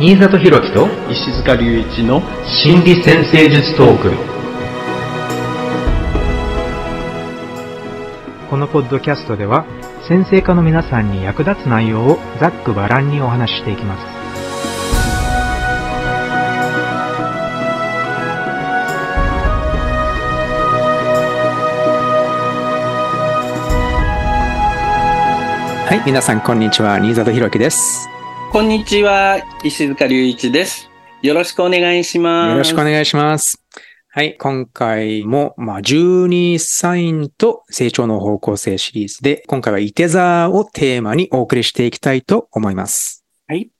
新里博樹と石塚隆一の心理先生術トーク。このポッドキャストでは先生科の皆さんに役立つ内容をざっくばらんにお話ししていきます。はい、皆さんこんにちは、新里博樹です。こんにちは、石塚隆一です。よろしくお願いします。よろしくお願いします。はい、今回も、まあ、12サインと成長の方向性シリーズで、今回はイテ座をテーマにお送りしていきたいと思います。はい。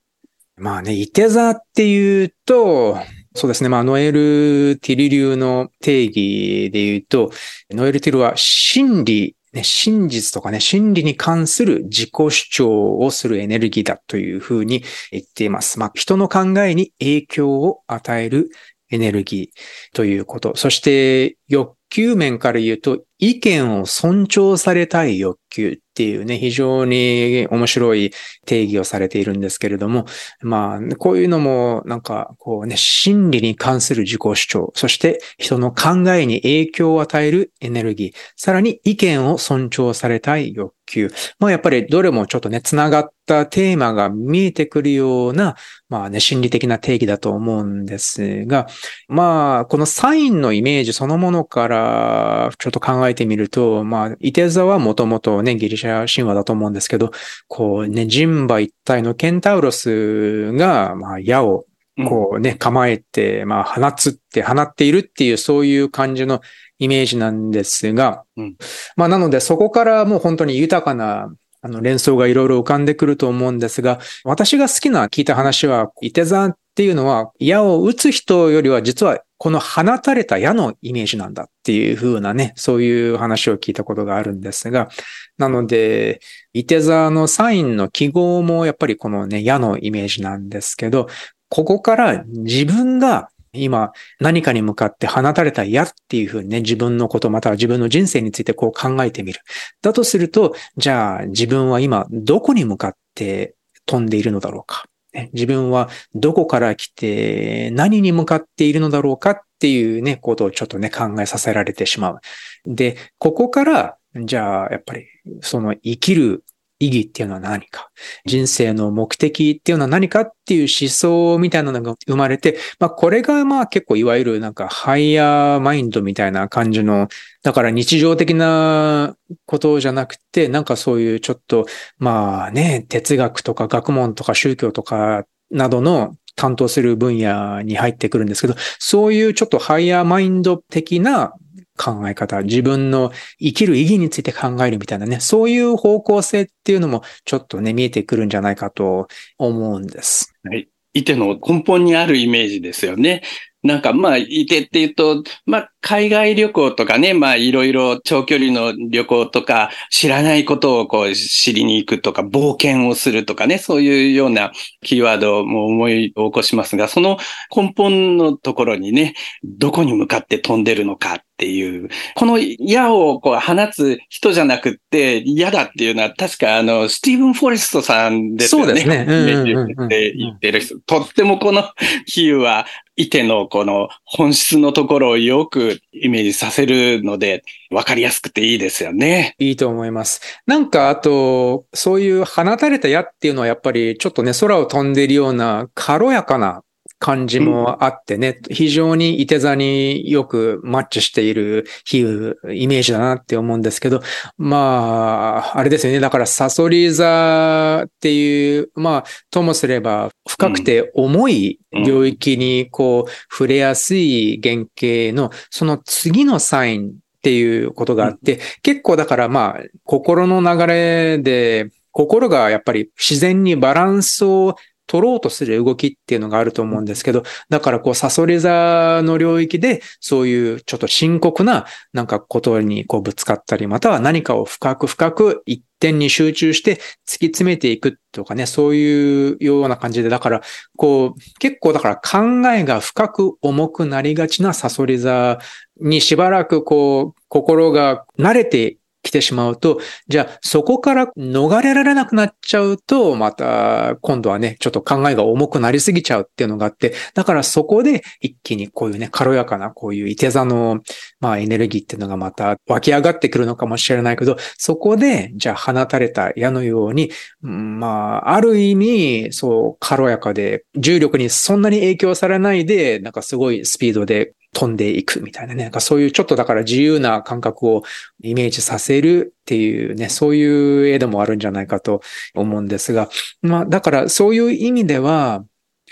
まあね、イテ座っていうと、そうですね。まあ、ノエル・ティル流の定義で言うと、ノエル・ティルは真理、ね、真実とかね、真理に関する自己主張をするエネルギーだというふうに言っています。まあ、人の考えに影響を与えるエネルギーということ。そして、欲求面から言うと、意見を尊重されたい欲求っていうね、非常に面白い定義をされているんですけれども、まあ、こういうのも、なんか、こうね、心理に関する自己主張、そして人の考えに影響を与えるエネルギー、さらに意見を尊重されたい欲求。まあ、やっぱりどれもちょっとね、つながったテーマが見えてくるような、まあね、心理的な定義だと思うんですが、まあ、このサインのイメージそのものからちょっと考えてみると、まあ、イテ座はもともとね、ギリシャ神話だと思うんですけど、こうね、人馬一体のケンタウロスが、まあ、矢をこうね、構えて、まあ、放つって、放っているっていう、そういう感じのイメージなんですが、うん。まあ、なので、そこからもう本当に豊かな、あの、連想がいろいろ浮かんでくると思うんですが、私が好きな聞いた話は、伊手座っていうのは、矢を撃つ人よりは、実は、この放たれた矢のイメージなんだっていう風なね、そういう話を聞いたことがあるんですが、なので、伊手座のサインの記号もやっぱりこのね、矢のイメージなんですけど、ここから自分が今何かに向かって放たれた矢っていうふうにね、自分のことまたは自分の人生についてこう考えてみる。だとすると、じゃあ自分は今どこに向かって飛んでいるのだろうか。自分はどこから来て何に向かっているのだろうかっていうね、ことをちょっとね、考えさせられてしまう。で、ここから、じゃあやっぱりその生きる意義っていうのは何か。人生の目的っていうのは何かっていう思想みたいなのが生まれて、まあこれがまあ結構いわゆるなんかハイヤーマインドみたいな感じの、だから日常的なことじゃなくて、なんかそういうちょっとまあね、哲学とか学問とか宗教とかなどの担当する分野に入ってくるんですけど、そういうちょっとハイヤーマインド的な考え方、自分の生きる意義について考えるみたいなね、そういう方向性っていうのもちょっとね、見えてくるんじゃないかと思うんです。はい。いての根本にあるイメージですよね。なんかまあ、いてって言うと、まあ、海外旅行とかね、まあ、いろいろ長距離の旅行とか、知らないことをこう知りに行くとか、冒険をするとかね、そういうようなキーワードも思い起こしますが、その根本のところにね、どこに向かって飛んでるのかっていう、この矢をこう放つ人じゃなくって、矢だっていうのは確かあの、スティーブン・フォレストさんですよね。そうですねうん言ってる人。とってもこの比喩は、いてのこの本質のところをよくイメージさせるので、わかりやすくていいですよね。いいと思います。なんかあと、そういう放たれた矢っていうのはやっぱりちょっとね、空を飛んでいるような軽やかな感じもあってね、非常にいて座によくマッチしている比喩、イメージだなって思うんですけど、まあ、あれですよね。だからサソリ座っていう、まあ、ともすれば深くて重い領域にこう触れやすい原型のその次のサインっていうことがあって、結構だからまあ、心の流れで、心がやっぱり自然にバランスを取ろうとする動きっていうのがあると思うんですけど、だからこう、サソリ座の領域で、そういうちょっと深刻ななんかことにこうぶつかったり、または何かを深く深く一点に集中して突き詰めていくとかね、そういうような感じで、だから、こう、結構だから考えが深く重くなりがちなサソリ座にしばらくこう、心が慣れて来てしまうと、じゃあそこから逃れられなくなっちゃうと、また今度はね、ちょっと考えが重くなりすぎちゃうっていうのがあって、だからそこで一気にこういうね、軽やかなこういういて座の、まあエネルギーっていうのがまた湧き上がってくるのかもしれないけど、そこで、じゃあ放たれた矢のように、まあ、ある意味、そう、軽やかで、重力にそんなに影響されないで、なんかすごいスピードで飛んでいくみたいなね。なんかそういうちょっとだから自由な感覚をイメージさせるっていうね、そういう絵でもあるんじゃないかと思うんですが、まあだからそういう意味では、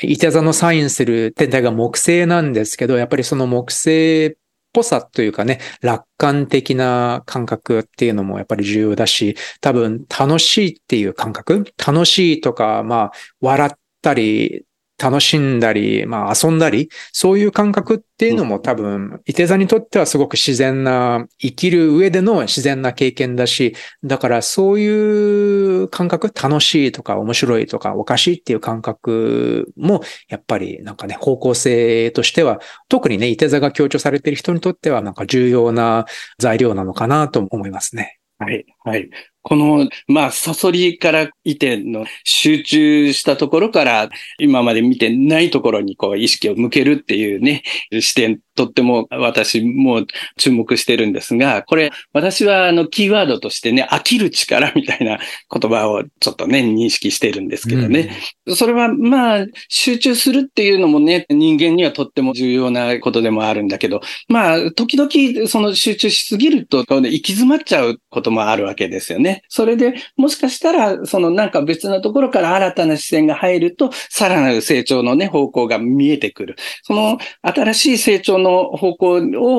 イテ座のサインする天体が木星なんですけど、やっぱりその木星っぽさというかね、楽観的な感覚っていうのもやっぱり重要だし、多分楽しいっていう感覚？楽しいとか、まあ、笑ったり、楽しんだり、まあ遊んだり、そういう感覚っていうのも多分、伊手座にとってはすごく自然な、生きる上での自然な経験だし、だからそういう感覚、楽しいとか面白いとかおかしいっていう感覚も、やっぱりなんかね、方向性としては、特にね、伊手座が強調されている人にとってはなんか重要な材料なのかなと思いますね。はい、はい。この、まあ、サソリから移転の集中したところから、今まで見てないところにこう意識を向けるっていうね、視点、とっても私も注目してるんですが、これ、私はあの、キーワードとしてね、飽きる力みたいな言葉をちょっとね、認識してるんですけどね。うん、それは、まあ、集中するっていうのもね、人間にはとっても重要なことでもあるんだけど、まあ、時々その集中しすぎると、行き詰まっちゃうこともあるわけですよね。それで、もしかしたら、そのなんか別なところから新たな視線が入ると、さらなる成長のね、方向が見えてくる。その新しい成長のの方向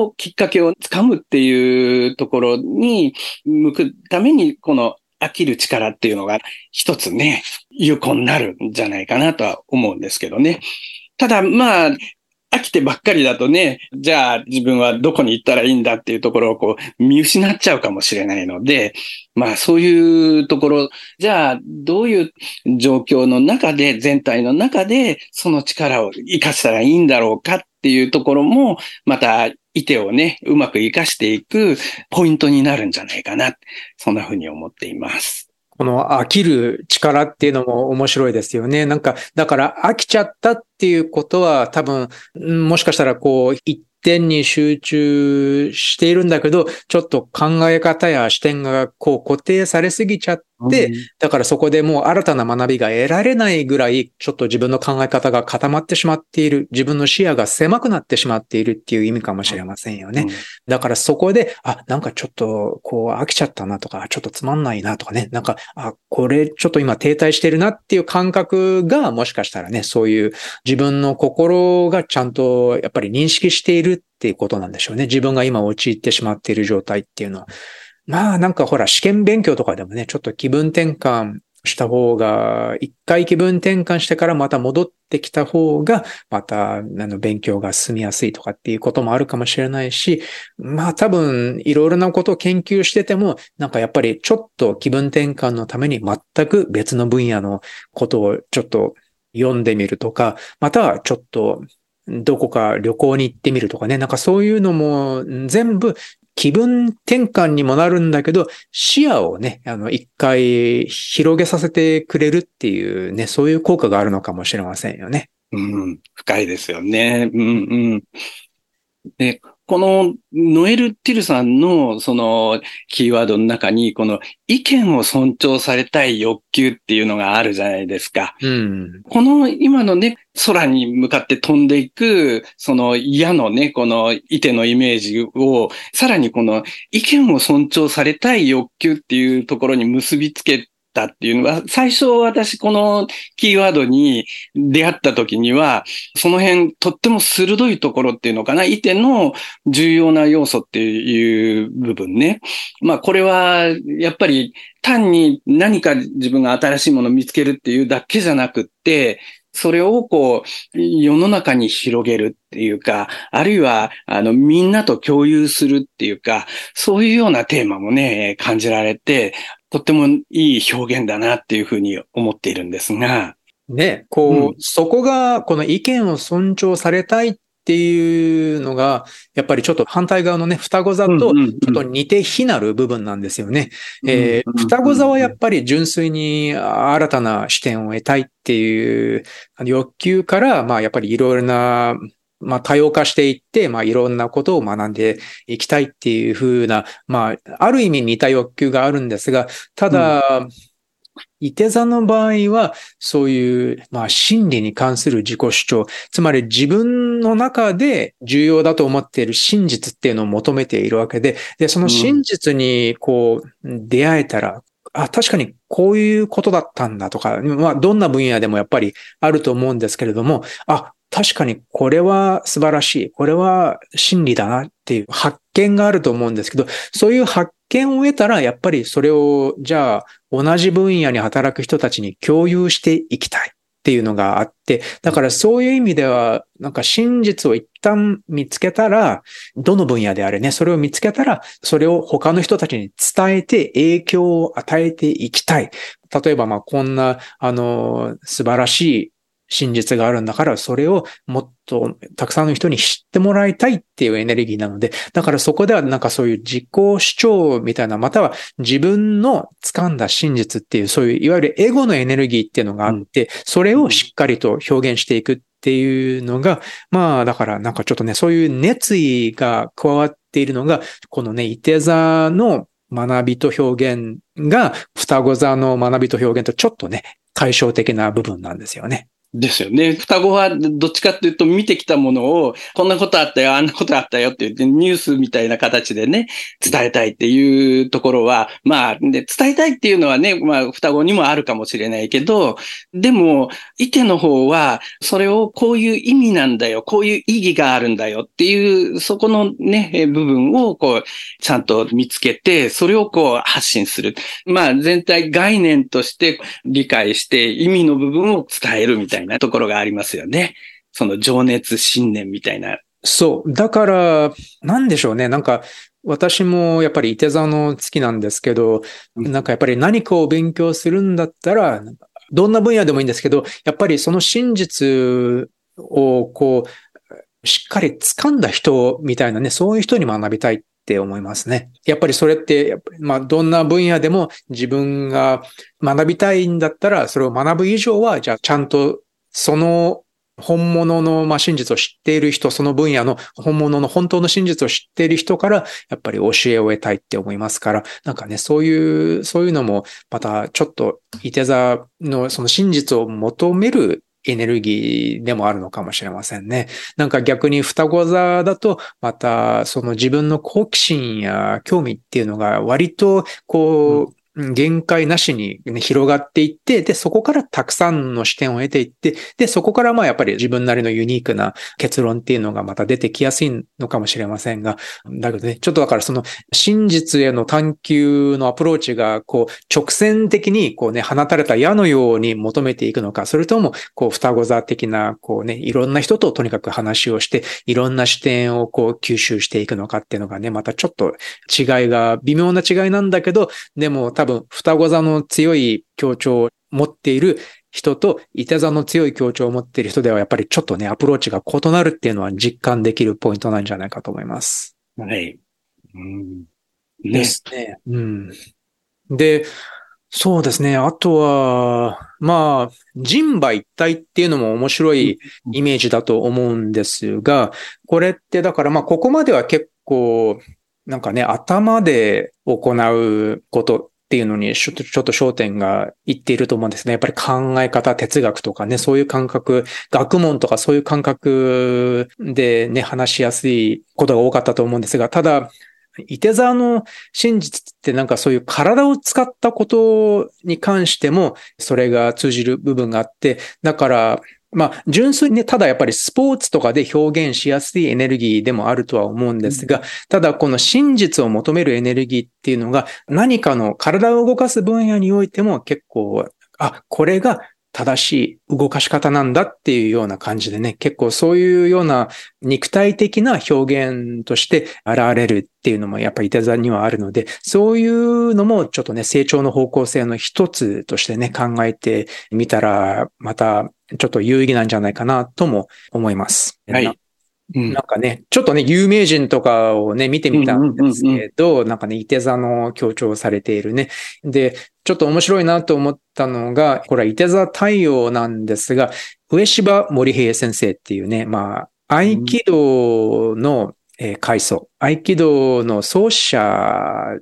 を、きっかけをつかむっていうところに向くために、この飽きる力っていうのが一つね、有効になるんじゃないかなとは思うんですけどね。ただ、まあ、飽きてばっかりだとね、じゃあ自分はどこに行ったらいいんだっていうところをこう見失っちゃうかもしれないので、まあそういうところ、じゃあどういう状況の中で、全体の中でその力を活かしたらいいんだろうかっっていうところも、またいてをね、うまく活かしていくポイントになるんじゃないかな。そんなふうに思っています。この飽きる力っていうのも面白いですよね。なんか、だから飽きちゃったっていうことは多分、もしかしたらこう、一点に集中しているんだけど、ちょっと考え方や視点がこう固定されすぎちゃっで、だからそこでもう新たな学びが得られないぐらい、ちょっと自分の考え方が固まってしまっている、自分の視野が狭くなってしまっているっていう意味かもしれませんよね。うん、だからそこで、あ、なんかちょっとこう飽きちゃったなとか、ちょっとつまんないなとかね、なんか、あ、これちょっと今停滞してるなっていう感覚がもしかしたらね、そういう自分の心がちゃんとやっぱり認識しているっていうことなんでしょうね。自分が今陥ってしまっている状態っていうのは。まあなんかほら試験勉強とかでもね、ちょっと気分転換した方が、一回気分転換してからまた戻ってきた方が、また、あの、勉強が進みやすいとかっていうこともあるかもしれないし、まあ多分、いろいろなことを研究してても、なんかやっぱりちょっと気分転換のために全く別の分野のことをちょっと読んでみるとか、またはちょっとどこか旅行に行ってみるとかね、なんかそういうのも全部気分転換にもなるんだけど、視野をね、あの、一回広げさせてくれるっていうね、そういう効果があるのかもしれませんよね。うん、深いですよね。うん、うん。ね、このノエル・ティルさんのそのキーワードの中に、この意見を尊重されたい欲求っていうのがあるじゃないですか。うん、この今のね、空に向かって飛んでいく、その矢のね、このいてのイメージを、さらにこの意見を尊重されたい欲求っていうところに結びつけったっていうのが、最初私このキーワードに出会った時には、その辺とっても鋭いところっていうのかな、いての重要な要素っていう部分ね。まあこれはやっぱり単に何か自分が新しいものを見つけるっていうだけじゃなくって、それをこう、世の中に広げるっていうか、あるいは、あの、みんなと共有するっていうか、そういうようなテーマもね、感じられて、とってもいい表現だなっていうふうに思っているんですが。ね、こう、うん、そこが、この意見を尊重されたいっっていうのが、やっぱりちょっと反対側のね、双子座とちょっと似て非なる部分なんですよね。えー、双子座はやっぱり純粋に新たな視点を得たいっていう欲求から、まあやっぱりいろいろなまあ多様化していって、まあいろんなことを学んでいきたいっていうふうな、まあある意味似た欲求があるんですが、ただ、うん伊手座の場合は、そういう、まあ、心理に関する自己主張、つまり自分の中で重要だと思っている真実っていうのを求めているわけで、で、その真実に、こう、出会えたら、あ、確かにこういうことだったんだとか、まあ、どんな分野でもやっぱりあると思うんですけれども、あ、確かにこれは素晴らしい。これは真理だなっていう発見があると思うんですけど、そういう発見を得たら、やっぱりそれを、じゃあ、同じ分野に働く人たちに共有していきたいっていうのがあって、だからそういう意味では、なんか真実を一旦見つけたら、どの分野であれね、それを見つけたら、それを他の人たちに伝えて影響を与えていきたい。例えば、ま、こんな、あの、素晴らしい真実があるんだから、それをもっとたくさんの人に知ってもらいたいっていうエネルギーなので、だからそこではなんかそういう自己主張みたいな、または自分の掴んだ真実っていう、そういういわゆるエゴのエネルギーっていうのがあって、それをしっかりと表現していくっていうのが、まあだからなんかちょっとね、そういう熱意が加わっているのが、このね、伊手座の学びと表現が、双子座の学びと表現とちょっとね、対照的な部分なんですよね。ですよね。双子はどっちかっていうと見てきたものを、こんなことあったよ、あんなことあったよって言ってニュースみたいな形でね、伝えたいっていうところは、まあ、で伝えたいっていうのはね、まあ、双子にもあるかもしれないけど、でも、いての方は、それをこういう意味なんだよ、こういう意義があるんだよっていう、そこのね、部分をこう、ちゃんと見つけて、それをこう発信する。まあ、全体概念として理解して意味の部分を伝えるみたいな。たいなところがありますよね。その情熱、信念みたいな。そう。だから、なんでしょうね。なんか、私もやっぱり伊手座の月なんですけど、なんかやっぱり何かを勉強するんだったら、どんな分野でもいいんですけど、やっぱりその真実をこう、しっかり掴んだ人みたいなね、そういう人に学びたいって思いますね。やっぱりそれって、まあ、どんな分野でも自分が学びたいんだったら、それを学ぶ以上は、じゃあちゃんとその本物の、まあ、真実を知っている人、その分野の本物の本当の真実を知っている人から、やっぱり教えを得たいって思いますから、なんかね、そういう、そういうのも、またちょっと、いて座のその真実を求めるエネルギーでもあるのかもしれませんね。なんか逆に双子座だと、またその自分の好奇心や興味っていうのが割とこう、限界なしに、ね、広がっていって、で、そこからたくさんの視点を得ていって、で、そこからまあやっぱり自分なりのユニークな結論っていうのがまた出てきやすいのかもしれませんが、だけどね、ちょっとだからその真実への探求のアプローチが、こう、直線的にこうね、放たれた矢のように求めていくのか、それとも、こう、双子座的な、こうね、いろんな人ととにかく話をして、いろんな視点をこう吸収していくのかっていうのがね、またちょっと違いが、微妙な違いなんだけど、でも多分双子座の強い強調を持っている人と、いて座の強い強調を持っている人ではやっぱりちょっとね、アプローチが異なるっていうのは実感できるポイントなんじゃないかと思います。はい。うん、ですね。うん。で、そうですね。あとは、まあ、人馬一体っていうのも面白いイメージだと思うんですが、これってだからまあ、ここまでは結構、なんかね、頭で行うことっていうのにちょっと、焦点がいっていると思うんですね。やっぱり考え方、哲学とかね、そういう感覚、学問とかそういう感覚でね、話しやすいことが多かったと思うんですが、ただ、伊手座の真実ってなんかそういう体を使ったことに関してもそれが通じる部分があって、だからまあ、純粋にね、ただやっぱりスポーツとかで表現しやすいエネルギーでもあるとは思うんですが、ただこの真実を求めるエネルギーっていうのが何かの体を動かす分野においても結構、あ、これが正しい動かし方なんだっていうような感じでね、結構そういうような肉体的な表現として現れるっていうのもやっぱりいた座にはあるので、そういうのもちょっとね、成長の方向性の一つとしてね、考えてみたら、またちょっと有意義なんじゃないかなとも思います。はい。うん。なんかね、ちょっとね、有名人とかをね、見てみたんですけど、なんかね、いて座の強調されているね。で、ちょっと面白いなと思ったのが、これはいて座太陽なんですが、上芝森平先生っていうね、まあ、合気道の、えー階層、合気道の創始者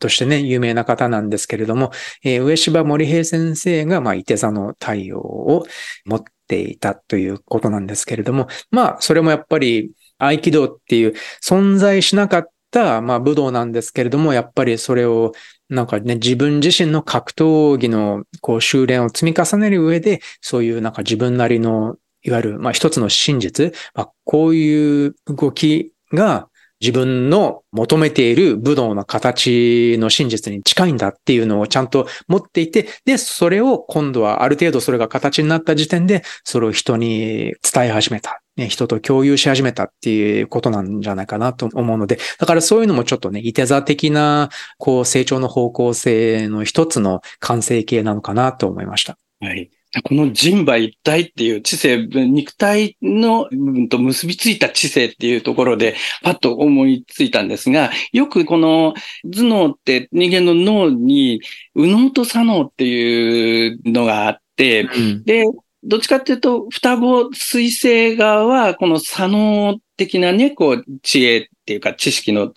としてね、有名な方なんですけれども、えー上芝森平先生が、まあ、いて座の太陽を持っていたということなんですけれども、まあ、それもやっぱり合気道っていう存在しなかった、まあ、武道なんですけれども、やっぱりそれを、なんかね、自分自身の格闘技の、こう、修練を積み重ねる上で、そういうなんか自分なりの、いわゆる、まあ、一つの真実、まあ、こういう動きが、自分の求めている武道の形の真実に近いんだっていうのをちゃんと持っていて、で、それを今度はある程度それが形になった時点で、それを人に伝え始めた。ね、人と共有し始めたっていうことなんじゃないかなと思うので、だからそういうのもちょっとね、いて座的な、こう、成長の方向性の一つの完成形なのかなと思いました。はい。この人馬一体っていう知性、肉体の部分と結びついた知性っていうところで、パッと思いついたんですが、よくこの頭脳って人間の脳に、右脳と左脳っていうのがあって、で、どっちかっていうと、双子水星側は、この左脳的なね、こう、知恵っていうか知識の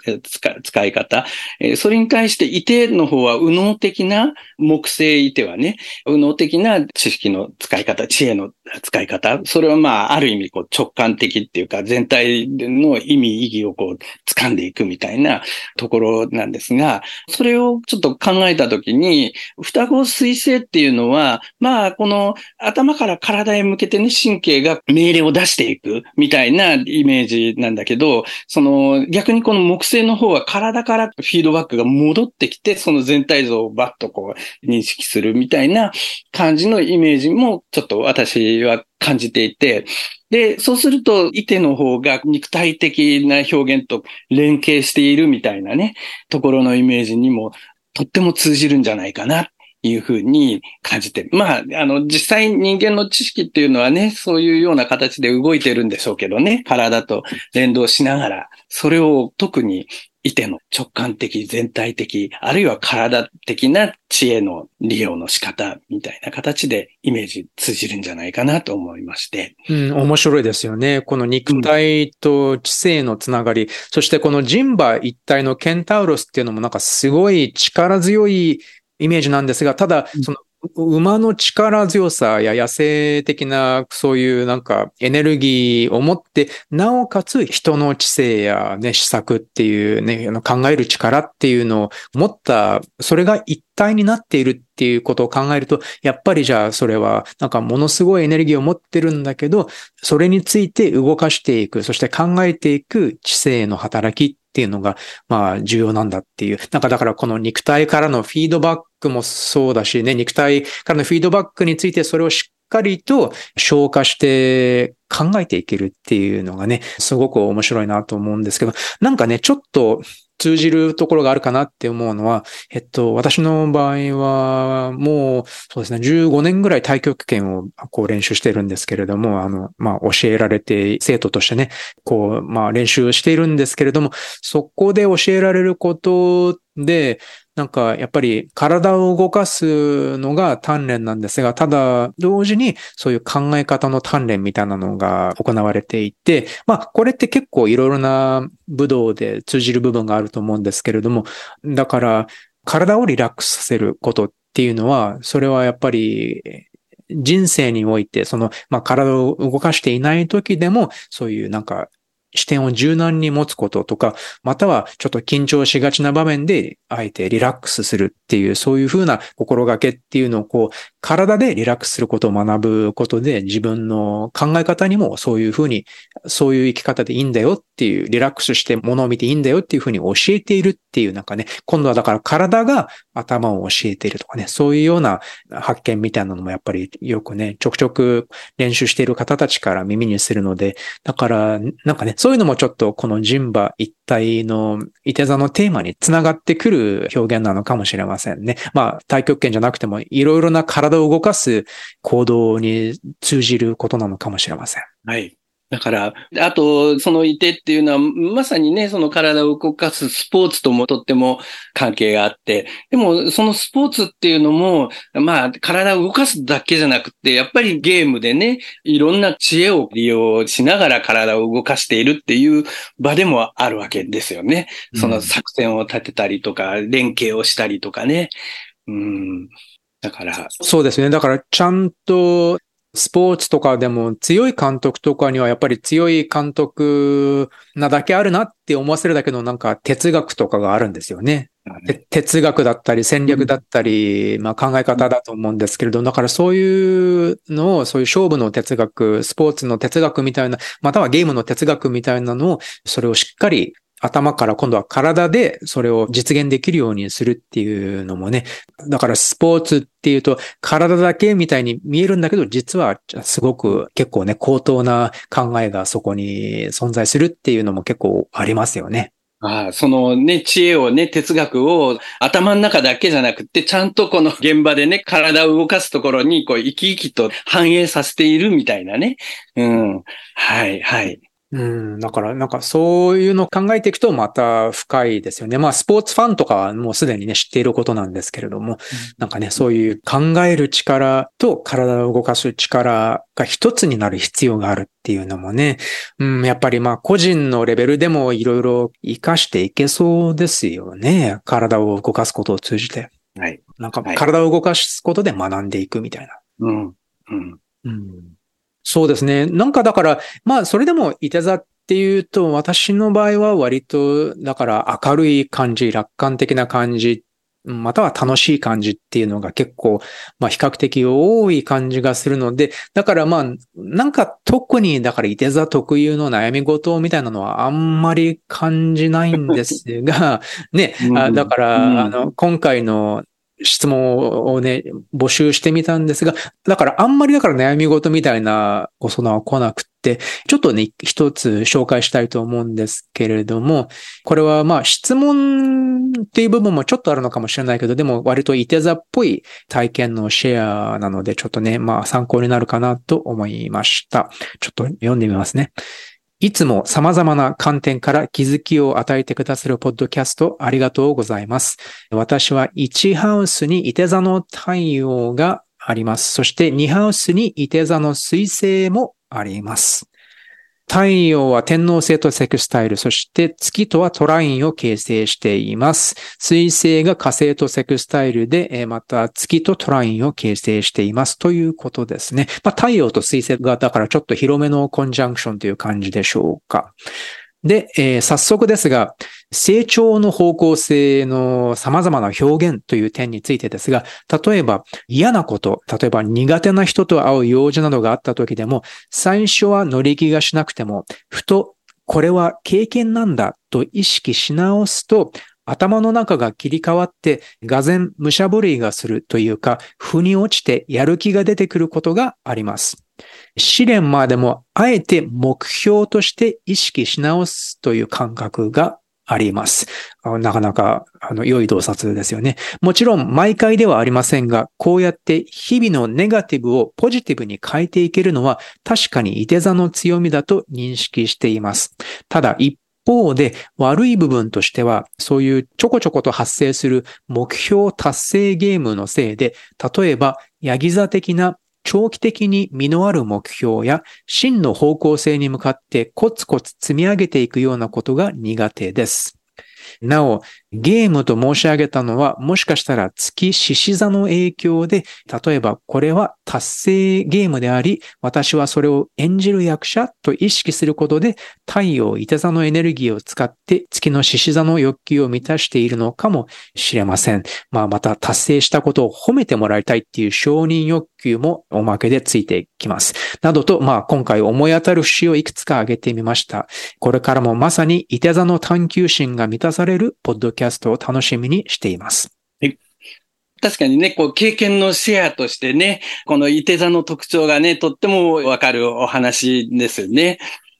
使い方、それに対して、いての方は右脳的な木星いてはね、右脳的な知識の使い方、知恵の使い方、それはまあ、ある意味こう直感的っていうか、全体の意味、意義をこう、掴んでいくみたいなところなんですが、それをちょっと考えたときに、双子水星っていうのは、まあ、この頭から体へ向けてね、神経が命令を出していくみたいなイメージなんだけど、その逆にこの木星の方は体からフィードバックが戻ってきて、その全体像をバッとこう認識するみたいな感じのイメージもちょっと私は感じていて、で、そうすると、イテの方が肉体的な表現と連携しているみたいなね、ところのイメージにもとっても通じるんじゃないかな。いうふうに感じて。まあ、あの、実際人間の知識っていうのはね、そういうような形で動いてるんでしょうけどね、体と連動しながら、それを特にいての直感的、全体的、あるいは体的な知恵の利用の仕方みたいな形でイメージ通じるんじゃないかなと思いまして。うん、面白いですよね。この肉体と知性のつながり、そしてこの人馬一体のケンタウロスっていうのもなんかすごい力強いイメージなんですが、ただ、その馬の力強さや野生的なそういうなんかエネルギーを持って、なおかつ人の知性やね、施策っていうね、考える力っていうのを持った、それが一体になっているっていうことを考えると、やっぱりじゃあそれはなんかものすごいエネルギーを持ってるんだけど、それについて動かしていく、そして考えていく知性の働きっていうのが、まあ重要なんだっていう。なんかだからこの肉体からのフィードバックもそうだしね、肉体からのフィードバックについてそれをしっかりと消化して考えていけるっていうのがね、すごく面白いなと思うんですけど、なんかね、ちょっと通じるところがあるかなって思うのは、えっと、私の場合は、もう、そうですね、15年ぐらい太極拳をこう練習してるんですけれども、あの、まあ、教えられて、生徒としてね、こう、まあ、練習しているんですけれども、そこで教えられることで、なんか、やっぱり体を動かすのが鍛錬なんですが、ただ、同時にそういう考え方の鍛錬みたいなのが行われていて、まあ、これって結構いろいろな武道で通じる部分があると思うんですけれども、だから、体をリラックスさせることっていうのは、それはやっぱり、人生において、その、まあ、体を動かしていない時でも、そういうなんか、視点を柔軟に持つこととか、またはちょっと緊張しがちな場面で、あえてリラックスするっていう、そういうふうな心がけっていうのをこう、体でリラックスすることを学ぶことで、自分の考え方にもそういうふうに、そういう生き方でいいんだよっていう、リラックスして物を見ていいんだよっていうふうに教えているっていう、なんかね、今度はだから体が頭を教えているとかね、そういうような発見みたいなのもやっぱりよくね、ちょくちょく練習している方たちから耳にするので、だから、なんかね、そういうのもちょっとこの人馬一体のいて座のテーマにつながってくる表現なのかもしれませんね。まあ、太極拳じゃなくてもいろいろな体を動かす行動に通じることなのかもしれません。はい。だから、あと、そのいてっていうのは、まさにね、その体を動かすスポーツともとっても関係があって、でも、そのスポーツっていうのも、まあ、体を動かすだけじゃなくて、やっぱりゲームでね、いろんな知恵を利用しながら体を動かしているっていう場でもあるわけですよね。その作戦を立てたりとか、連携をしたりとかね。うん。だから、そうですね。だから、ちゃんと、スポーツとかでも強い監督とかにはやっぱり強い監督なだけあるなって思わせるだけのなんか哲学とかがあるんですよね。て哲学だったり戦略だったり、まあ考え方だと思うんですけれど、だからそういうのを、そういう勝負の哲学、スポーツの哲学みたいな、またはゲームの哲学みたいなのを、それをしっかり頭から今度は体でそれを実現できるようにするっていうのもね。だからスポーツっていうと体だけみたいに見えるんだけど、実はすごく結構ね、高等な考えがそこに存在するっていうのも結構ありますよね。ああそのね、知恵をね、哲学を頭の中だけじゃなくて、ちゃんとこの現場でね、体を動かすところに、こう、生き生きと反映させているみたいなね。うん。はい、はい。うん、だからなんかそういうのを考えていくとまた深いですよね。まあスポーツファンとかはもうすでにね知っていることなんですけれども、なんかねそういう考える力と体を動かす力が一つになる必要があるっていうのもね、うん、やっぱりまあ個人のレベルでもいろいろ活かしていけそうですよね。体を動かすことを通じて。はい。なんかはい体を動かすことで学んでいくみたいな。うん。うん。うんそうですね。なんかだから、まあそれでもいて座っていうと、私の場合は割と、だから明るい感じ、楽観的な感じ、または楽しい感じっていうのが結構、まあ比較的多い感じがするので、だからまあ、なんか特に、だからいて座特有の悩み事みたいなのはあんまり感じないんですが、ね、あだから、うん。あの、今回の質問をね、募集してみたんですが、だからあんまりだから悩み事みたいなご相談は来なくて、ちょっとね、一つ紹介したいと思うんですけれども、これはまあ質問っていう部分もちょっとあるのかもしれないけど、でも割といて座っぽい体験のシェアなので、ちょっとね、まあ参考になるかなと思いました。ちょっと読んでみますね。いつも様々な観点から気づきを与えてくださるポッドキャストありがとうございます。私は1ハウスにいて座の太陽があります。そして2ハウスにいて座の彗星もあります。太陽は天王星とセクスタイル、そして月とはトラインを形成しています。水星が火星とセクスタイルで、また月とトラインを形成していますということですね。まあ、太陽と水星がだからちょっと広めのコンジャンクションという感じでしょうか。で、えー早速ですが、成長の方向性の様々な表現という点についてですが、例えば嫌なこと、例えば苦手な人と会う用事などがあった時でも、最初は乗り気がしなくても、ふとこれは経験なんだと意識し直すと、頭の中が切り替わって、がぜん武者震いがするというか、腑に落ちてやる気が出てくることがあります。試練までも、あえて目標として意識し直すという感覚があります。なかなか、あの、良い洞察ですよね。もちろん、毎回ではありませんが、こうやって日々のネガティブをポジティブに変えていけるのは、確かにいて座の強みだと認識しています。ただ、一方で悪い部分としては、そういうちょこちょこと発生する目標達成ゲームのせいで、例えば、ヤギ座的な長期的に実のある目標や真の方向性に向かってコツコツ積み上げていくようなことが苦手です。なお、ゲームと申し上げたのは、もしかしたら月獅子座の影響で、例えばこれは達成ゲームであり、私はそれを演じる役者と意識することで、太陽、いて座のエネルギーを使って月の獅子座の欲求を満たしているのかもしれません。まあ、また達成したことを褒めてもらいたいっていう承認欲求もおまけでついてきます。などと、まあ、今回思い当たる節をいくつか挙げてみました。これからもまさにいて座の探求心が満たされるポッドキャストャストを楽しみにしています。確かにね、こう、経験のシェアとしてね、このいて座の特徴がね、とってもわかるお話ですよね。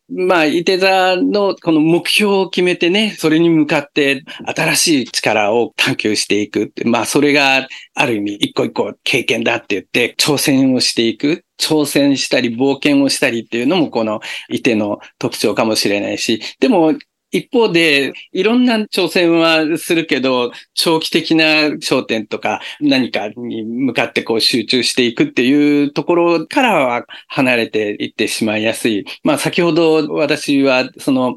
まあ、いて座のこの目標を決めてね、それに向かって新しい力を探求していくって。まあ、それがある意味一個一個経験だって言って挑戦をしていく。挑戦したり冒険をしたりっていうのもこのいての特徴かもしれないし、でも一方で、いろんな挑戦はするけど、長期的な焦点とか何かに向かってこう集中していくっていうところからは離れていってしまいやすい。まあ先ほど私はその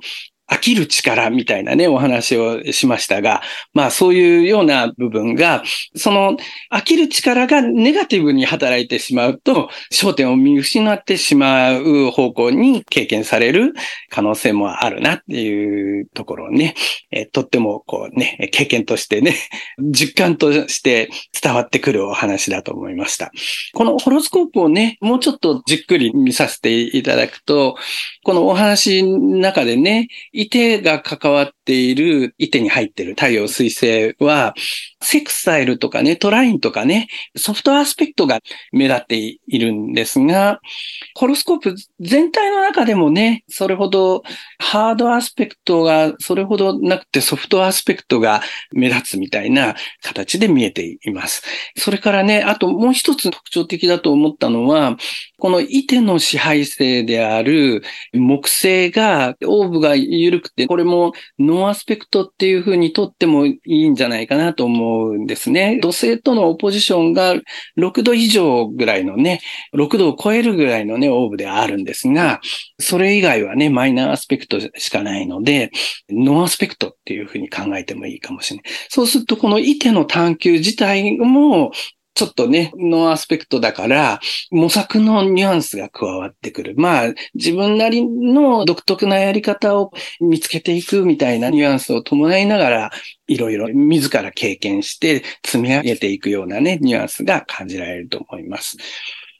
飽きる力みたいなね、お話をしましたが、まあそういうような部分が、その飽きる力がネガティブに働いてしまうと、焦点を見失ってしまう方向に経験される可能性もあるなっていうところをね、えとってもこうね、経験としてね、実感として伝わってくるお話だと思いました。このホロスコープをね、もうちょっとじっくり見させていただくと、このお話の中でね、いてが関わっている、いてに入ってる太陽水星は、セクサイルとかね、トラインとかね、ソフトアスペクトが目立っているんですが、ホロスコープ全体の中でもね、それほどハードアスペクトがそれほどなくてソフトアスペクトが目立つみたいな形で見えています。それからね、あともう一つ特徴的だと思ったのは、このイテの支配性である木星が、オーブが緩くて、これもノーアスペクトっていう風にとってもいいんじゃないかなと思うんですね。土星とのオポジションが6度以上ぐらいのね、6度を超えるぐらいのね、オーブであるんですが、それ以外はね、マイナーアスペクトしかないので、ノーアスペクトっていう風に考えてもいいかもしれない。そうすると、この射手の探求自体もちょっとね、ノーアスペクトだから、模索のニュアンスが加わってくる。まあ、自分なりの独特なやり方を見つけていくみたいなニュアンスを伴いながら、いろいろ自ら経験して積み上げていくようなね、ニュアンスが感じられると思います。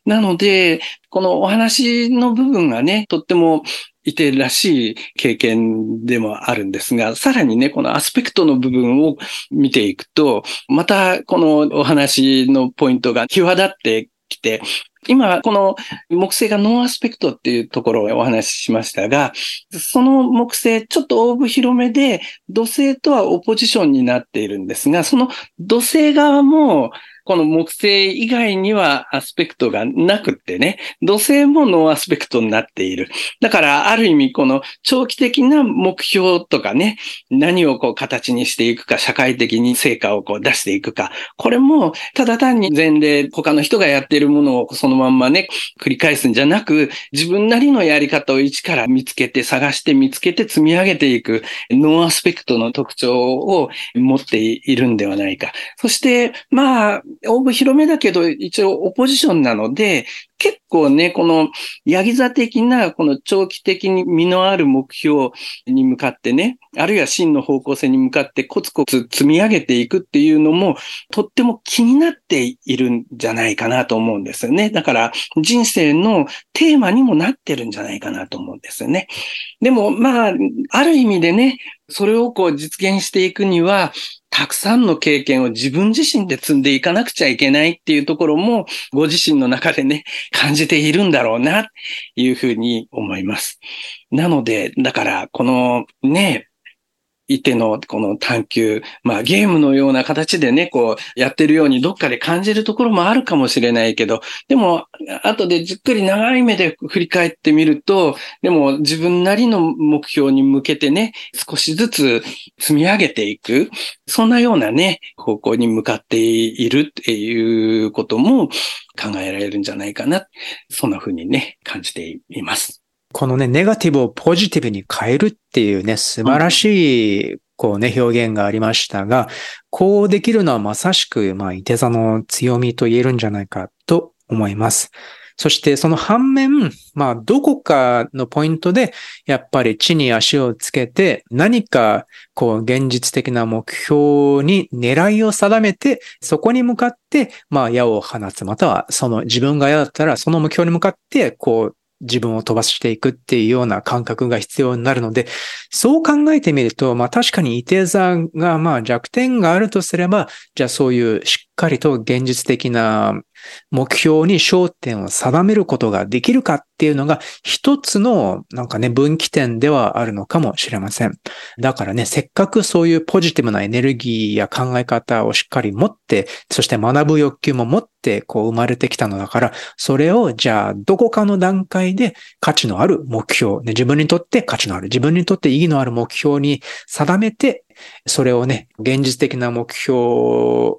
なので、このお話の部分がね、とってもいてらしい経験でもあるんですが、さらにね、このアスペクトの部分を見ていくと、またこのお話のポイントが際立ってきて、今、この木星がノーアスペクトっていうところをお話ししましたが、その木星、ちょっとオーブ広めで、土星とはオポジションになっているんですが、その土星側もこの木星以外にはアスペクトがなくってね、土星もノーアスペクトになっている。だから、ある意味、この長期的な目標とかね、何をこう形にしていくか、社会的に成果をこう出していくか、これも、ただ単に前例、他の人がやっているものをそのまんまね、繰り返すんじゃなく、自分なりのやり方を一から見つけて、探して見つけて積み上げていく、ノーアスペクトの特徴を持っているんではないか。そして、まあ、広めだけど、一応オポジションなので、結構ね、この、ヤギ座的な、この長期的に身のある目標に向かってね、あるいは真の方向性に向かってコツコツ積み上げていくっていうのも、とっても気になっているんじゃないかなと思うんですよね。だから、人生のテーマにもなってるんじゃないかなと思うんですよね。でも、まあ、ある意味でね、それをこう実現していくには、たくさんの経験を自分自身で積んでいかなくちゃいけないっていうところも、ご自身の中でね、感じているんだろうな、いうふうに思います。なので、だから、このね、いてのこの探求、まあゲームのような形でね、こうやってるようにどっかで感じるところもあるかもしれないけど、でも後でじっくり長い目で振り返ってみると、でも自分なりの目標に向けてね、少しずつ積み上げていく、そんなようなね、方向に向かっているっていうことも考えられるんじゃないかな。そんな風にね、感じています。このね、ネガティブをポジティブに変えるっていうね、素晴らしい、こうね、表現がありましたが、こうできるのはまさしく、まあ、いて座の強みと言えるんじゃないかと思います。そしてその反面、まあどこかのポイントでやっぱり地に足をつけて何かこう現実的な目標に狙いを定めてそこに向かってまあ矢を放つまたはその自分が矢だったらその目標に向かってこう自分を飛ばしていくっていうような感覚が必要になるので、そう考えてみると、まあ確かに伊手座がまあ弱点があるとすれば、じゃあそういうしっかりと現実的な目標に焦点を定めることができるかっていうのが一つのなんかね分岐点ではあるのかもしれません。だからね、せっかくそういうポジティブなエネルギーや考え方をしっかり持って、そして学ぶ欲求も持ってこう生まれてきたのだから、それをじゃあどこかの段階で価値のある目標、ね、自分にとって価値のある、自分にとって意義のある目標に定めてそれをね、現実的な目標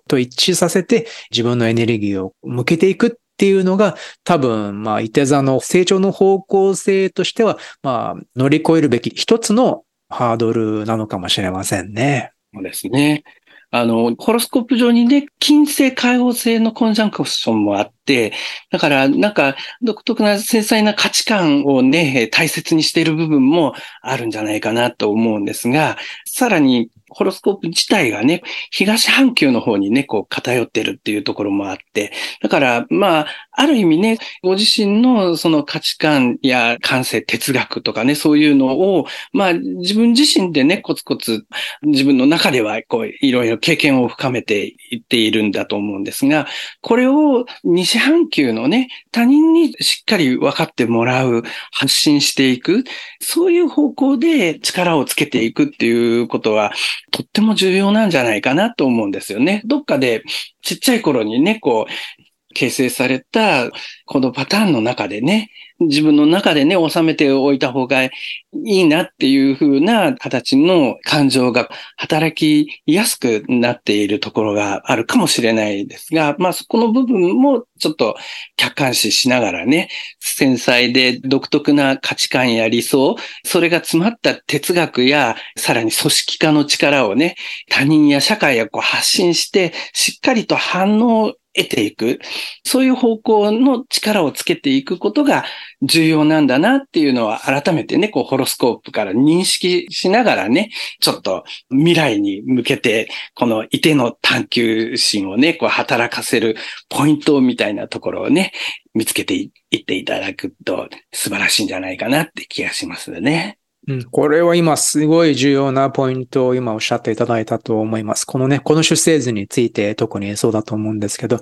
と一致させて自分のエネルギーを向けていくっていうのが多分、まあ、いて座の成長の方向性としては、まあ、乗り越えるべき一つのハードルなのかもしれませんね。そうですね。あの、ホロスコープ上にね、金星解放性のコンジャンクションもあって、だから、なんか、独特な繊細な価値観をね、大切にしている部分もあるんじゃないかなと思うんですが、さらに、ホロスコープ自体がね、東半球の方にね、こう偏ってるっていうところもあって、だから、まあ、ある意味ね、ご自身のその価値観や感性、哲学とかね、そういうのを、まあ、自分自身でね、コツコツ、自分の中では、こう、いろいろ経験を深めていっているんだと思うんですが、これを西半球のね、他人にしっかり分かってもらう、発信していく、そういう方向で力をつけていくっていうことは、とっても重要なんじゃないかなと思うんですよね。どっかでちっちゃい頃にね、こう、形成されたこのパターンの中でね、自分の中でね、収めておいた方がいいなっていう風な形の感情が働きやすくなっているところがあるかもしれないですが、まあそこの部分もちょっと客観視しながらね、繊細で独特な価値観や理想、それが詰まった哲学やさらに組織化の力をね、他人や社会へこう発信して、しっかりと反応得ていく、そういう方向の力をつけていくことが重要なんだなっていうのは改めてね、こうホロスコープから認識しながらね、ちょっと未来に向けて、このいての探求心をね、こう働かせるポイントみたいなところをね、見つけていっていただくと素晴らしいんじゃないかなって気がしますね。うん、これは今すごい重要なポイントを今おっしゃっていただいたと思います。このね、この出生図について特にそうだと思うんですけど、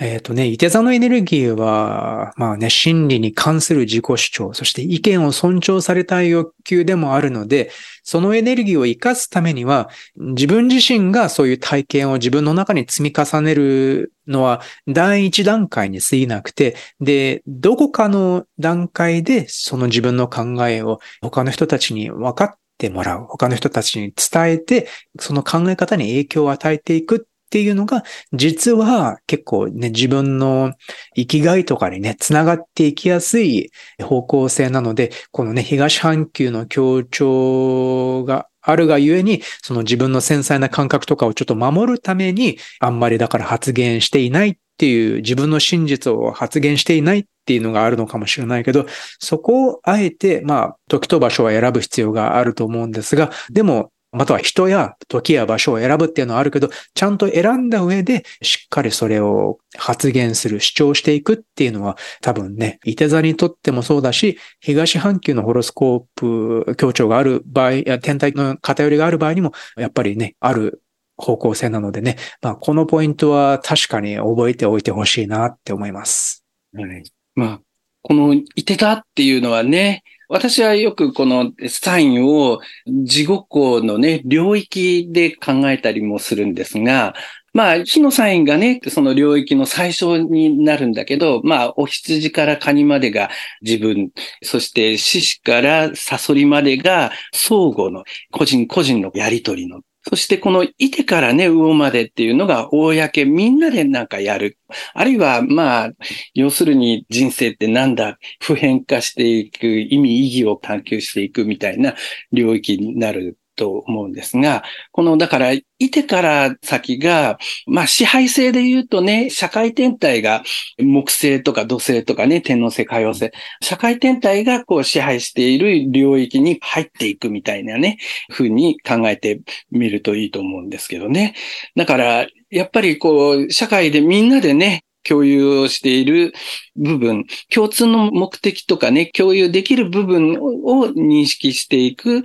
えっ、ー、とね、いて座のエネルギーは、まあね、心理に関する自己主張、そして意見を尊重されたい欲求でもあるので、そのエネルギーを活かすためには、自分自身がそういう体験を自分の中に積み重ねるのは第一段階に過ぎなくて、で、どこかの段階でその自分の考えを他の人たちに分かってもらう。他の人たちに伝えて、その考え方に影響を与えていくっていうのが、実は結構ね、自分の生きがいとかにね、つながっていきやすい方向性なので、このね、東半球の協調があるがゆえに、その自分の繊細な感覚とかをちょっと守るために、あんまりだから発言していないっていう、自分の真実を発言していないっていうのがあるのかもしれないけど、そこをあえて、まあ、時と場所は選ぶ必要があると思うんですが、でも、または人や時や場所を選ぶっていうのはあるけど、ちゃんと選んだ上でしっかりそれを発言する、主張していくっていうのは多分ね、いて座にとってもそうだし、東半球のホロスコープ強調がある場合、や天体の偏りがある場合にも、やっぱりね、ある方向性なのでね、まあこのポイントは確かに覚えておいてほしいなって思います。はい。まあ、このいて座っていうのはね、私はよくこのサインを地獄のね、領域で考えたりもするんですが、まあ、火のサインがね、その領域の最初になるんだけど、まあ、お羊からカニまでが自分、そして獅子からサソリまでが相互の個人個人のやりとりのそしてこのいてからね、魚までっていうのが公、みんなでなんかやる。あるいは、まあ、要するに人生ってなんだ、普遍化していく、意味、意義を探求していくみたいな領域になると思うんですが、この、だから、いてから先が、まあ支配性で言うとね、社会天体が木星とか土星とかね、天皇星、海王星、社会天体がこう支配している領域に入っていくみたいなね、風に考えてみるといいと思うんですけどね。だから、やっぱりこう、社会でみんなでね、共有をしている部分、共通の目的とかね、共有できる部分を認識していく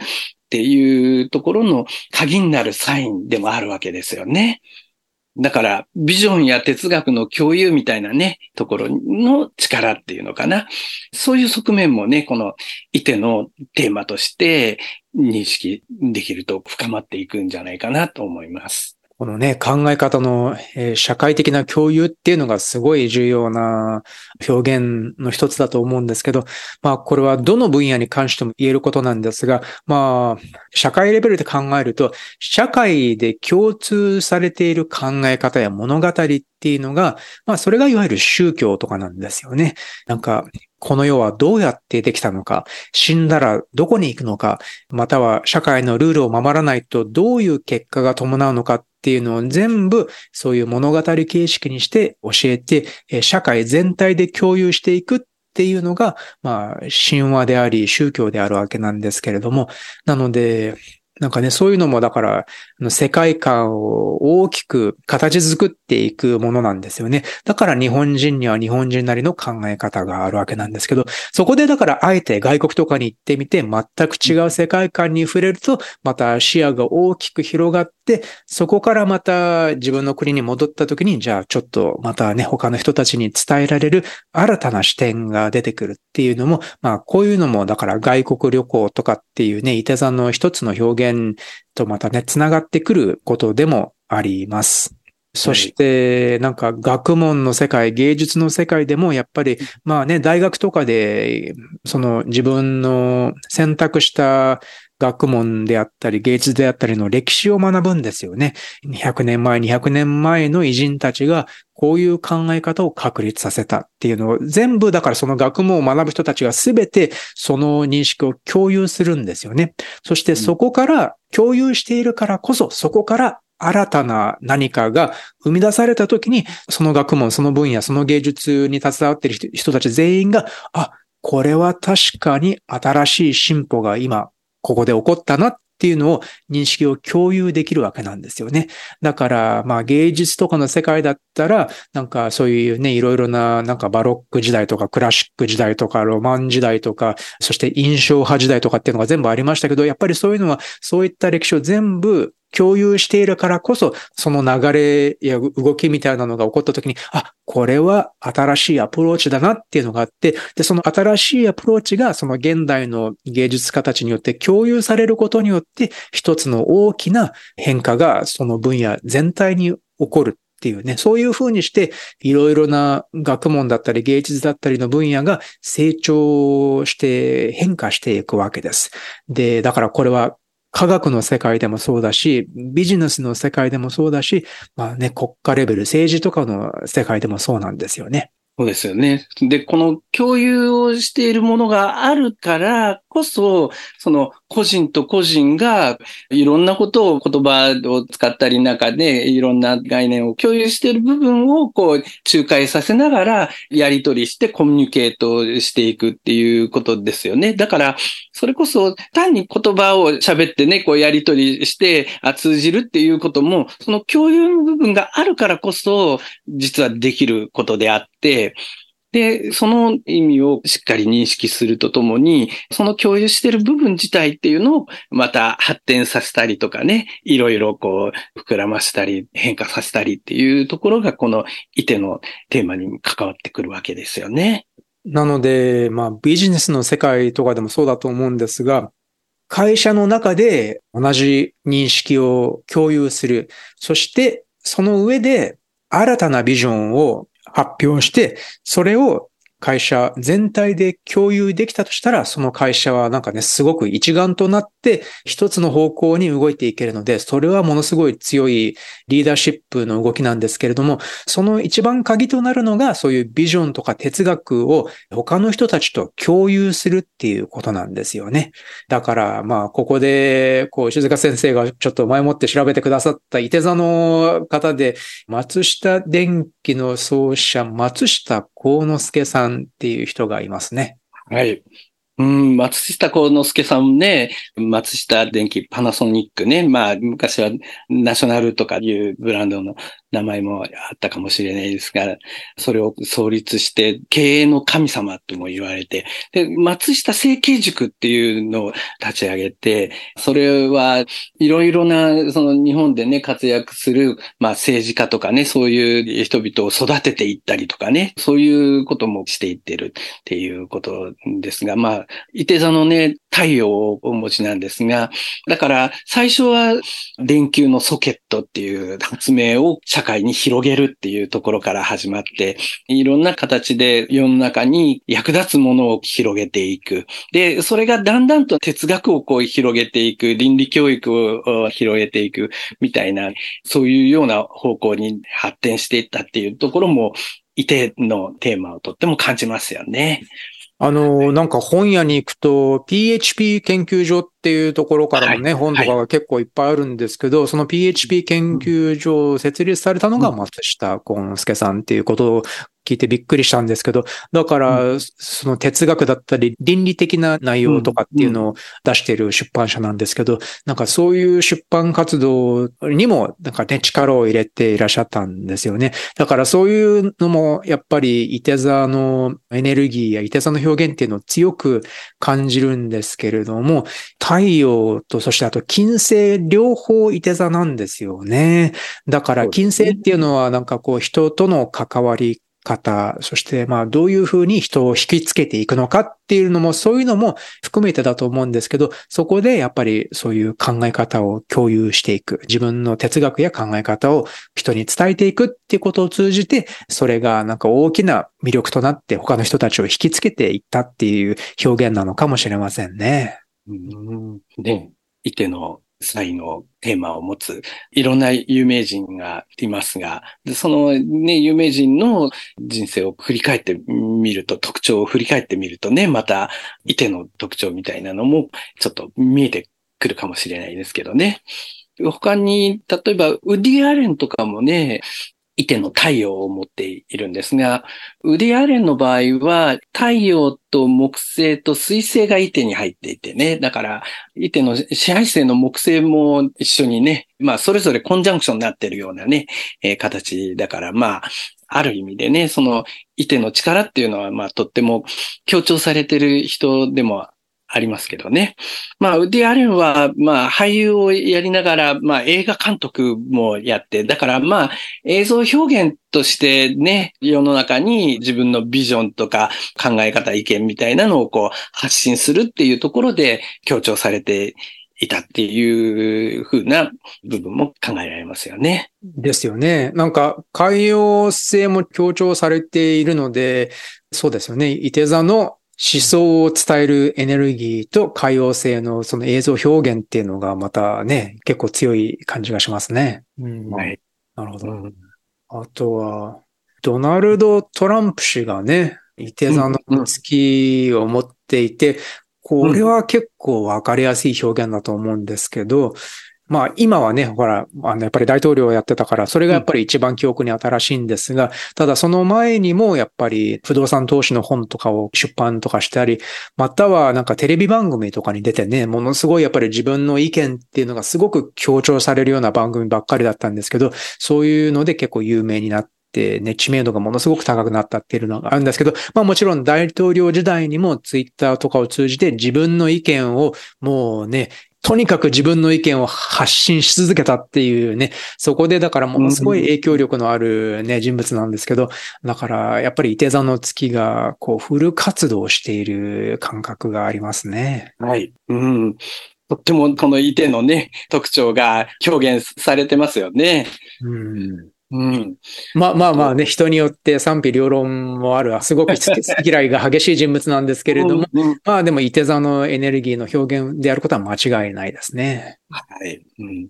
っていうところの鍵になるサインでもあるわけですよね。だから、ビジョンや哲学の共有みたいなね、ところの力っていうのかな。そういう側面もね、このいてのテーマとして認識できると深まっていくんじゃないかなと思います。このね、考え方の、えー、社会的な共有っていうのがすごい重要な表現の一つだと思うんですけど、まあこれはどの分野に関しても言えることなんですが、まあ社会レベルで考えると、社会で共通されている考え方や物語っていうのが、まあそれがいわゆる宗教とかなんですよね。なんかこの世はどうやってできたのか、死んだらどこに行くのか、または社会のルールを守らないとどういう結果が伴うのかっていうのを全部そういう物語形式にして教えて、社会全体で共有していくっていうのが、まあ、神話であり、宗教であるわけなんですけれども、なので、なんかね、そういうのもだから、の世界観を大きく形作っていくものなんですよね。だから日本人には日本人なりの考え方があるわけなんですけど、そこでだからあえて外国とかに行ってみて全く違う世界観に触れると、また視野が大きく広がって、そこからまた自分の国に戻った時に、じゃあちょっとまたね、他の人たちに伝えられる新たな視点が出てくるっていうのも、まあこういうのもだから外国旅行とかっていうね、伊手座の一つの表現とまたね、つながってくることでもあります。そして、なんか学問の世界、芸術の世界でもやっぱり、まあね、大学とかで、その自分の選択した学問であったり芸術であったりの歴史を学ぶんですよね。200年前、200年前の偉人たちがこういう考え方を確立させたっていうのを全部だからその学問を学ぶ人たちが全てその認識を共有するんですよね。そしてそこから共有しているからこそそこから新たな何かが生み出された時に、その学問、その分野、その芸術に携わっている人たち全員が、あ、これは確かに新しい進歩が今ここで起こったなっていうのを認識を共有できるわけなんですよね。だから、まあ芸術とかの世界だったら、なんかそういうね、いろいろな、なんかバロック時代とかクラシック時代とかロマン時代とか、そして印象派時代とかっていうのが全部ありましたけど、やっぱりそういうのは、そういった歴史を全部共有しているからこそ、その流れや動きみたいなのが起こった時に、あ、これは新しいアプローチだなっていうのがあって、で、その新しいアプローチがその現代の芸術家たちによって共有されることによって、一つの大きな変化がその分野全体に起こるっていうね、そういうふうにして、いろいろな学問だったり芸術だったりの分野が成長して変化していくわけです。で、だからこれは科学の世界でもそうだし、ビジネスの世界でもそうだし、まあね、国家レベル、政治とかの世界でもそうなんですよね。そうですよね。で、この共有をしているものがあるからこそ、その個人と個人がいろんなことを言葉を使ったり中でいろんな概念を共有している部分をこう仲介させながらやり取りしてコミュニケートしていくっていうことですよね。だから、それこそ単に言葉を喋ってね、こうやり取りして通じるっていうことも、その共有の部分があるからこそ実はできることであって、で、その意味をしっかり認識するとともに、その共有している部分自体っていうのをまた発展させたりとかね、いろいろこう膨らませたり変化させたりっていうところがこのいてのテーマに関わってくるわけですよね。なので、まあビジネスの世界とかでもそうだと思うんですが、会社の中で同じ認識を共有する。そしてその上で新たなビジョンを発表して、それを会社全体で共有できたとしたら、その会社はなんかね、すごく一丸となって一つの方向に動いていけるので、それはものすごい強いリーダーシップの動きなんですけれども、その一番鍵となるのが、そういうビジョンとか哲学を他の人たちと共有するっていうことなんですよね。だから、まあ、ここで、こう、石塚先生がちょっと前もって調べてくださった伊手座の方で、松下電器の創始者、松下幸之助さんっていう人がいますね。はい。うん、松下幸之助さんね、松下電機、パナソニックね、まあ、昔はナショナルとかいうブランドの名前もあったかもしれないですが、それを創立して経営の神様とも言われて、で、松下政経塾っていうのを立ち上げて、それはいろいろな、その日本でね、活躍する、まあ政治家とかね、そういう人々を育てていったりとかね、そういうこともしていってるっていうことですが、まあ、伊手座のね、太陽をお持ちなんですが、だから最初は電球のソケットっていう発明を社会に広げるっていうところから始まって、いろんな形で世の中に役立つものを広げていく。で、それがだんだんと哲学をこう広げていく、倫理教育を広げていくみたいな、そういうような方向に発展していったっていうところも、いてのテーマをとっても感じますよね。あの、なんか本屋に行くと PHP 研究所っていうところからもね、はい、本とかが結構いっぱいあるんですけど、はい、その PHP 研究所を設立されたのが松下幸之助さんっていうことを聞いてびっくりしたんですけど、だから、その哲学だったり、倫理的な内容とかっていうのを出している出版社なんですけど、なんかそういう出版活動にも、なんかね、力を入れていらっしゃったんですよね。だからそういうのも、やっぱり、伊手座のエネルギーや伊手座の表現っていうのを強く感じるんですけれども、太陽と、そしてあと金星両方伊手座なんですよね。だから金星っていうのはなんかこう人との関わり方、そしてまあどういうふうに人を引きつけていくのかっていうのも、そういうのも含めてだと思うんですけど、そこでやっぱりそういう考え方を共有していく。自分の哲学や考え方を人に伝えていくっていうことを通じて、それがなんか大きな魅力となって他の人たちを引きつけていったっていう表現なのかもしれませんね。うん、で、いての才のテーマを持ついろんな有名人がいますが、そのね、有名人の人生を振り返ってみると、特徴を振り返ってみるとね、また、いての特徴みたいなのもちょっと見えてくるかもしれないですけどね。他に、例えば、ウディ・アレンとかもね、イテの太陽を持っているんですが、ウディアレンの場合は、太陽と木星と水星がイテに入っていてね。だから、イテの支配性の木星も一緒にね、まあ、それぞれコンジャンクションになっているようなね、えー、形だから、まあ、ある意味でね、その、イテの力っていうのは、まあ、とっても強調されている人でもありますけどね。まあ、ウディ・アレンは、まあ、俳優をやりながら、まあ、映画監督もやって、だからまあ、映像表現としてね、世の中に自分のビジョンとか考え方、意見みたいなのをこう、発信するっていうところで強調されていたっていうふうな部分も考えられますよね。ですよね。なんか、海洋性も強調されているので、そうですよね。伊手座の思想を伝えるエネルギーと海洋性のその映像表現っていうのがまたね、結構強い感じがしますね。うん、はい。なるほど。うん、あとは、ドナルド・トランプ氏がね、伊手座の月を持っていて、これは結構わかりやすい表現だと思うんですけど、まあ今はね、ほら、あのやっぱり大統領をやってたから、それがやっぱり一番記憶に新しいんですが、ただその前にもやっぱり不動産投資の本とかを出版とかしたり、またはなんかテレビ番組とかに出てね、ものすごいやっぱり自分の意見っていうのがすごく強調されるような番組ばっかりだったんですけど、そういうので結構有名になって、ね、知名度がものすごく高くなったっていうのがあるんですけど、まあもちろん大統領時代にもツイッターとかを通じて自分の意見をもうね、とにかく自分の意見を発信し続けたっていうね、そこでだからものすごい影響力のあるね、人物なんですけど、だからやっぱり伊手座の月がこうフル活動している感覚がありますね。はい。うん。とってもこの伊手のね、特徴が表現されてますよね。うんうん。まあまあまあね、人によって賛否両論もある、すごく嫌いが激しい人物なんですけれども、うんうん、まあでも、伊手座のエネルギーの表現であることは間違いないですね。はい。うん、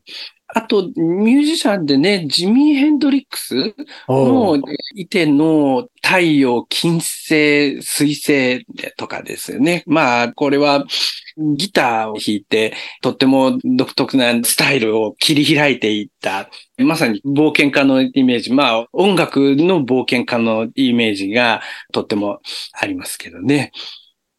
あと、ミュージシャンでね、ジミー・ヘンドリックスのいての太陽、金星、水星とかですよね。まあ、これはギターを弾いて、とっても独特なスタイルを切り開いていった、まさに冒険家のイメージ、まあ、音楽の冒険家のイメージがとってもありますけどね。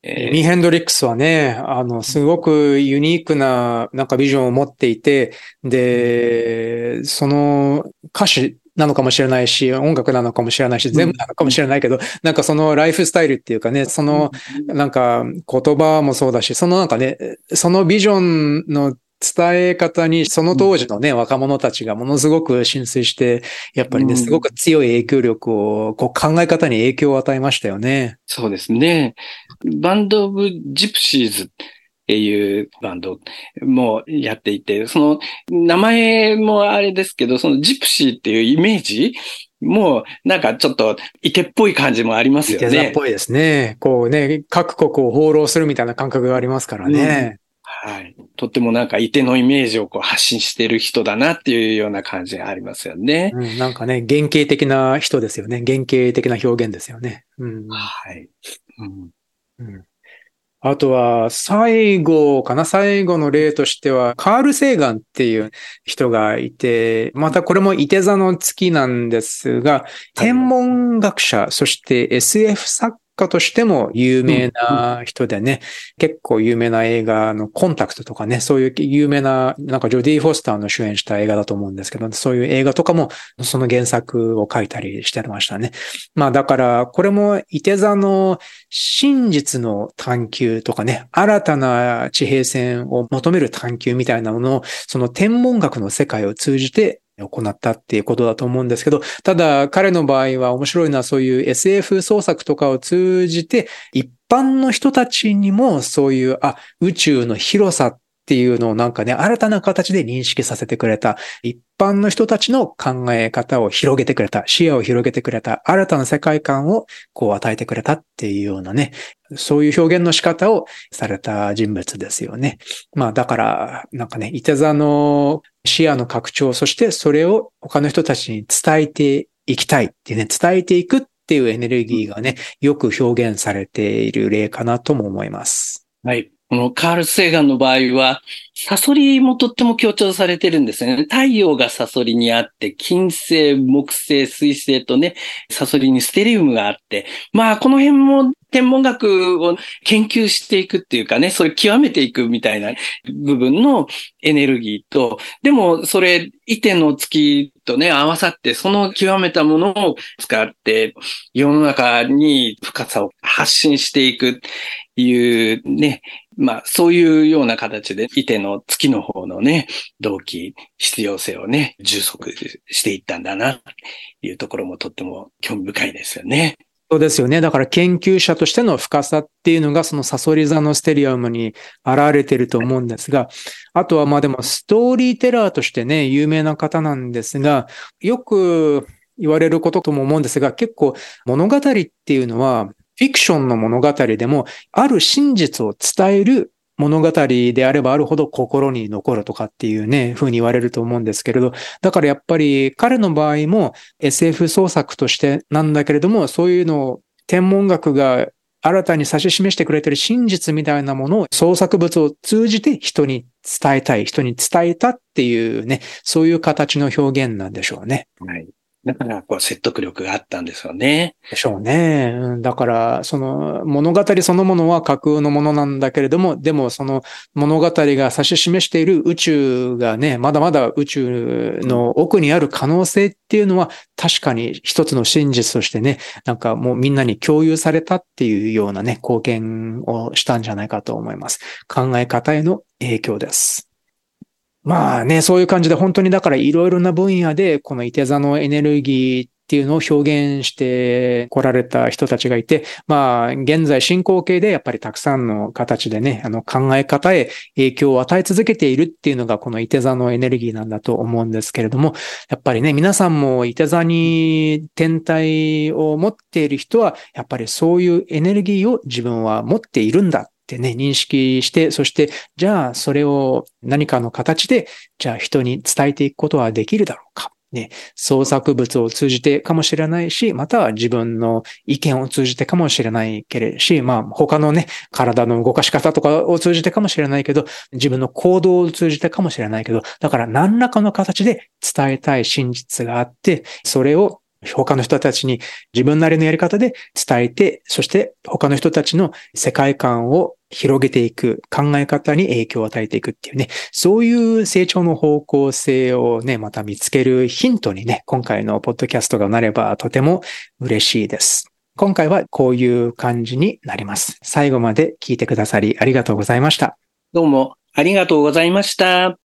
えー、ミー・ヘンドリックスはね、あの、すごくユニークな、なんかビジョンを持っていて、で、その歌詞なのかもしれないし、音楽なのかもしれないし、全部なのかもしれないけど、なんかそのライフスタイルっていうかね、そのなんか言葉もそうだし、そのなんかね、そのビジョンの伝え方に、その当時のね、若者たちがものすごく浸水して、やっぱりね、すごく強い影響力を、こう考え方に影響を与えましたよね。そうですね。バンド・オブ・ジプシーズっていうバンドもやっていて、その名前もあれですけど、そのジプシーっていうイメージもうなんかちょっとイテっぽい感じもありますよね。イテっぽいですね。こうね、各国を放浪するみたいな感覚がありますからね。うん、はい。とってもなんか、いてのイメージをこう発信してる人だなっていうような感じがありますよね。うん、なんかね、原型的な人ですよね。原型的な表現ですよね。うん、はい。うん、うんあとは、最後かな最後の例としては、カール・セーガンっていう人がいて、またこれも伊手座の月なんですが、天文学者、そして SF 作家としても有名な人でね、結構有名な映画のコンタクトとかね、そういう有名な、なんかジョディ・フォスターの主演した映画だと思うんですけど、そういう映画とかもその原作を書いたりしてましたね。まあだから、これも伊手座の真実の探求とかね、新たな地平線を求める探求みたいなものを、その天文学の世界を通じて行ったっていうことだと思うんですけど、ただ彼の場合は面白いのはそういう SF 創作とかを通じて一般の人たちにもそういう、あ、宇宙の広さっっていうのをなんかね、新たな形で認識させてくれた。一般の人たちの考え方を広げてくれた。視野を広げてくれた。新たな世界観をこう与えてくれたっていうようなね、そういう表現の仕方をされた人物ですよね。まあだから、なんかね、いて座の視野の拡張、そしてそれを他の人たちに伝えていきたいってね、伝えていくっていうエネルギーがね、よく表現されている例かなとも思います。はい。このカール・セーガンの場合は、サソリもとっても強調されてるんですね。太陽がサソリにあって、金星、木星、水星とね、サソリにステリウムがあって、まあこの辺も天文学を研究していくっていうかね、それ極めていくみたいな部分のエネルギーと、でもそれ、伊手の月とね、合わさって、その極めたものを使って、世の中に深さを発信していくいうね、まあそういうような形で、伊手の月の方のね、動機、必要性をね、充足していったんだな、というところもとっても興味深いですよね。そうですよね。だから研究者としての深さっていうのがそのサソリ座のステリアムに現れてると思うんですが、あとはまあでもストーリーテラーとしてね、有名な方なんですが、よく言われることとも思うんですが、結構物語っていうのはフィクションの物語でも、ある真実を伝える物語であればあるほど心に残るとかっていうね、風に言われると思うんですけれど、だからやっぱり彼の場合も SF 創作としてなんだけれども、そういうのを天文学が新たに指し示してくれてる真実みたいなものを創作物を通じて人に伝えたい、人に伝えたっていうね、そういう形の表現なんでしょうね。はい。だから、こう、説得力があったんですよね。でしょうね。だから、その、物語そのものは架空のものなんだけれども、でも、その物語が指し示している宇宙がね、まだまだ宇宙の奥にある可能性っていうのは、確かに一つの真実としてね、なんかもうみんなに共有されたっていうようなね、貢献をしたんじゃないかと思います。考え方への影響です。まあね、そういう感じで本当にだからいろいろな分野でこのいて座のエネルギーっていうのを表現して来られた人たちがいて、まあ、現在進行形でやっぱりたくさんの形でね、あの考え方へ影響を与え続けているっていうのがこのいて座のエネルギーなんだと思うんですけれども、やっぱりね、皆さんもいて座に天体を持っている人は、やっぱりそういうエネルギーを自分は持っているんだってね、認識して、そして、じゃあそれを何かの形で、じゃあ人に伝えていくことはできるだろうか。ね、創作物を通じてかもしれないし、または自分の意見を通じてかもしれないけれし、まあ他のね、体の動かし方とかを通じてかもしれないけど、自分の行動を通じてかもしれないけど、だから何らかの形で伝えたい真実があって、それを他の人たちに自分なりのやり方で伝えて、そして他の人たちの世界観を広げていく、考え方に影響を与えていくっていうね、そういう成長の方向性をね、また見つけるヒントにね、今回のポッドキャストがなればとても嬉しいです。今回はこういう感じになります。最後まで聞いてくださりありがとうございました。どうもありがとうございました。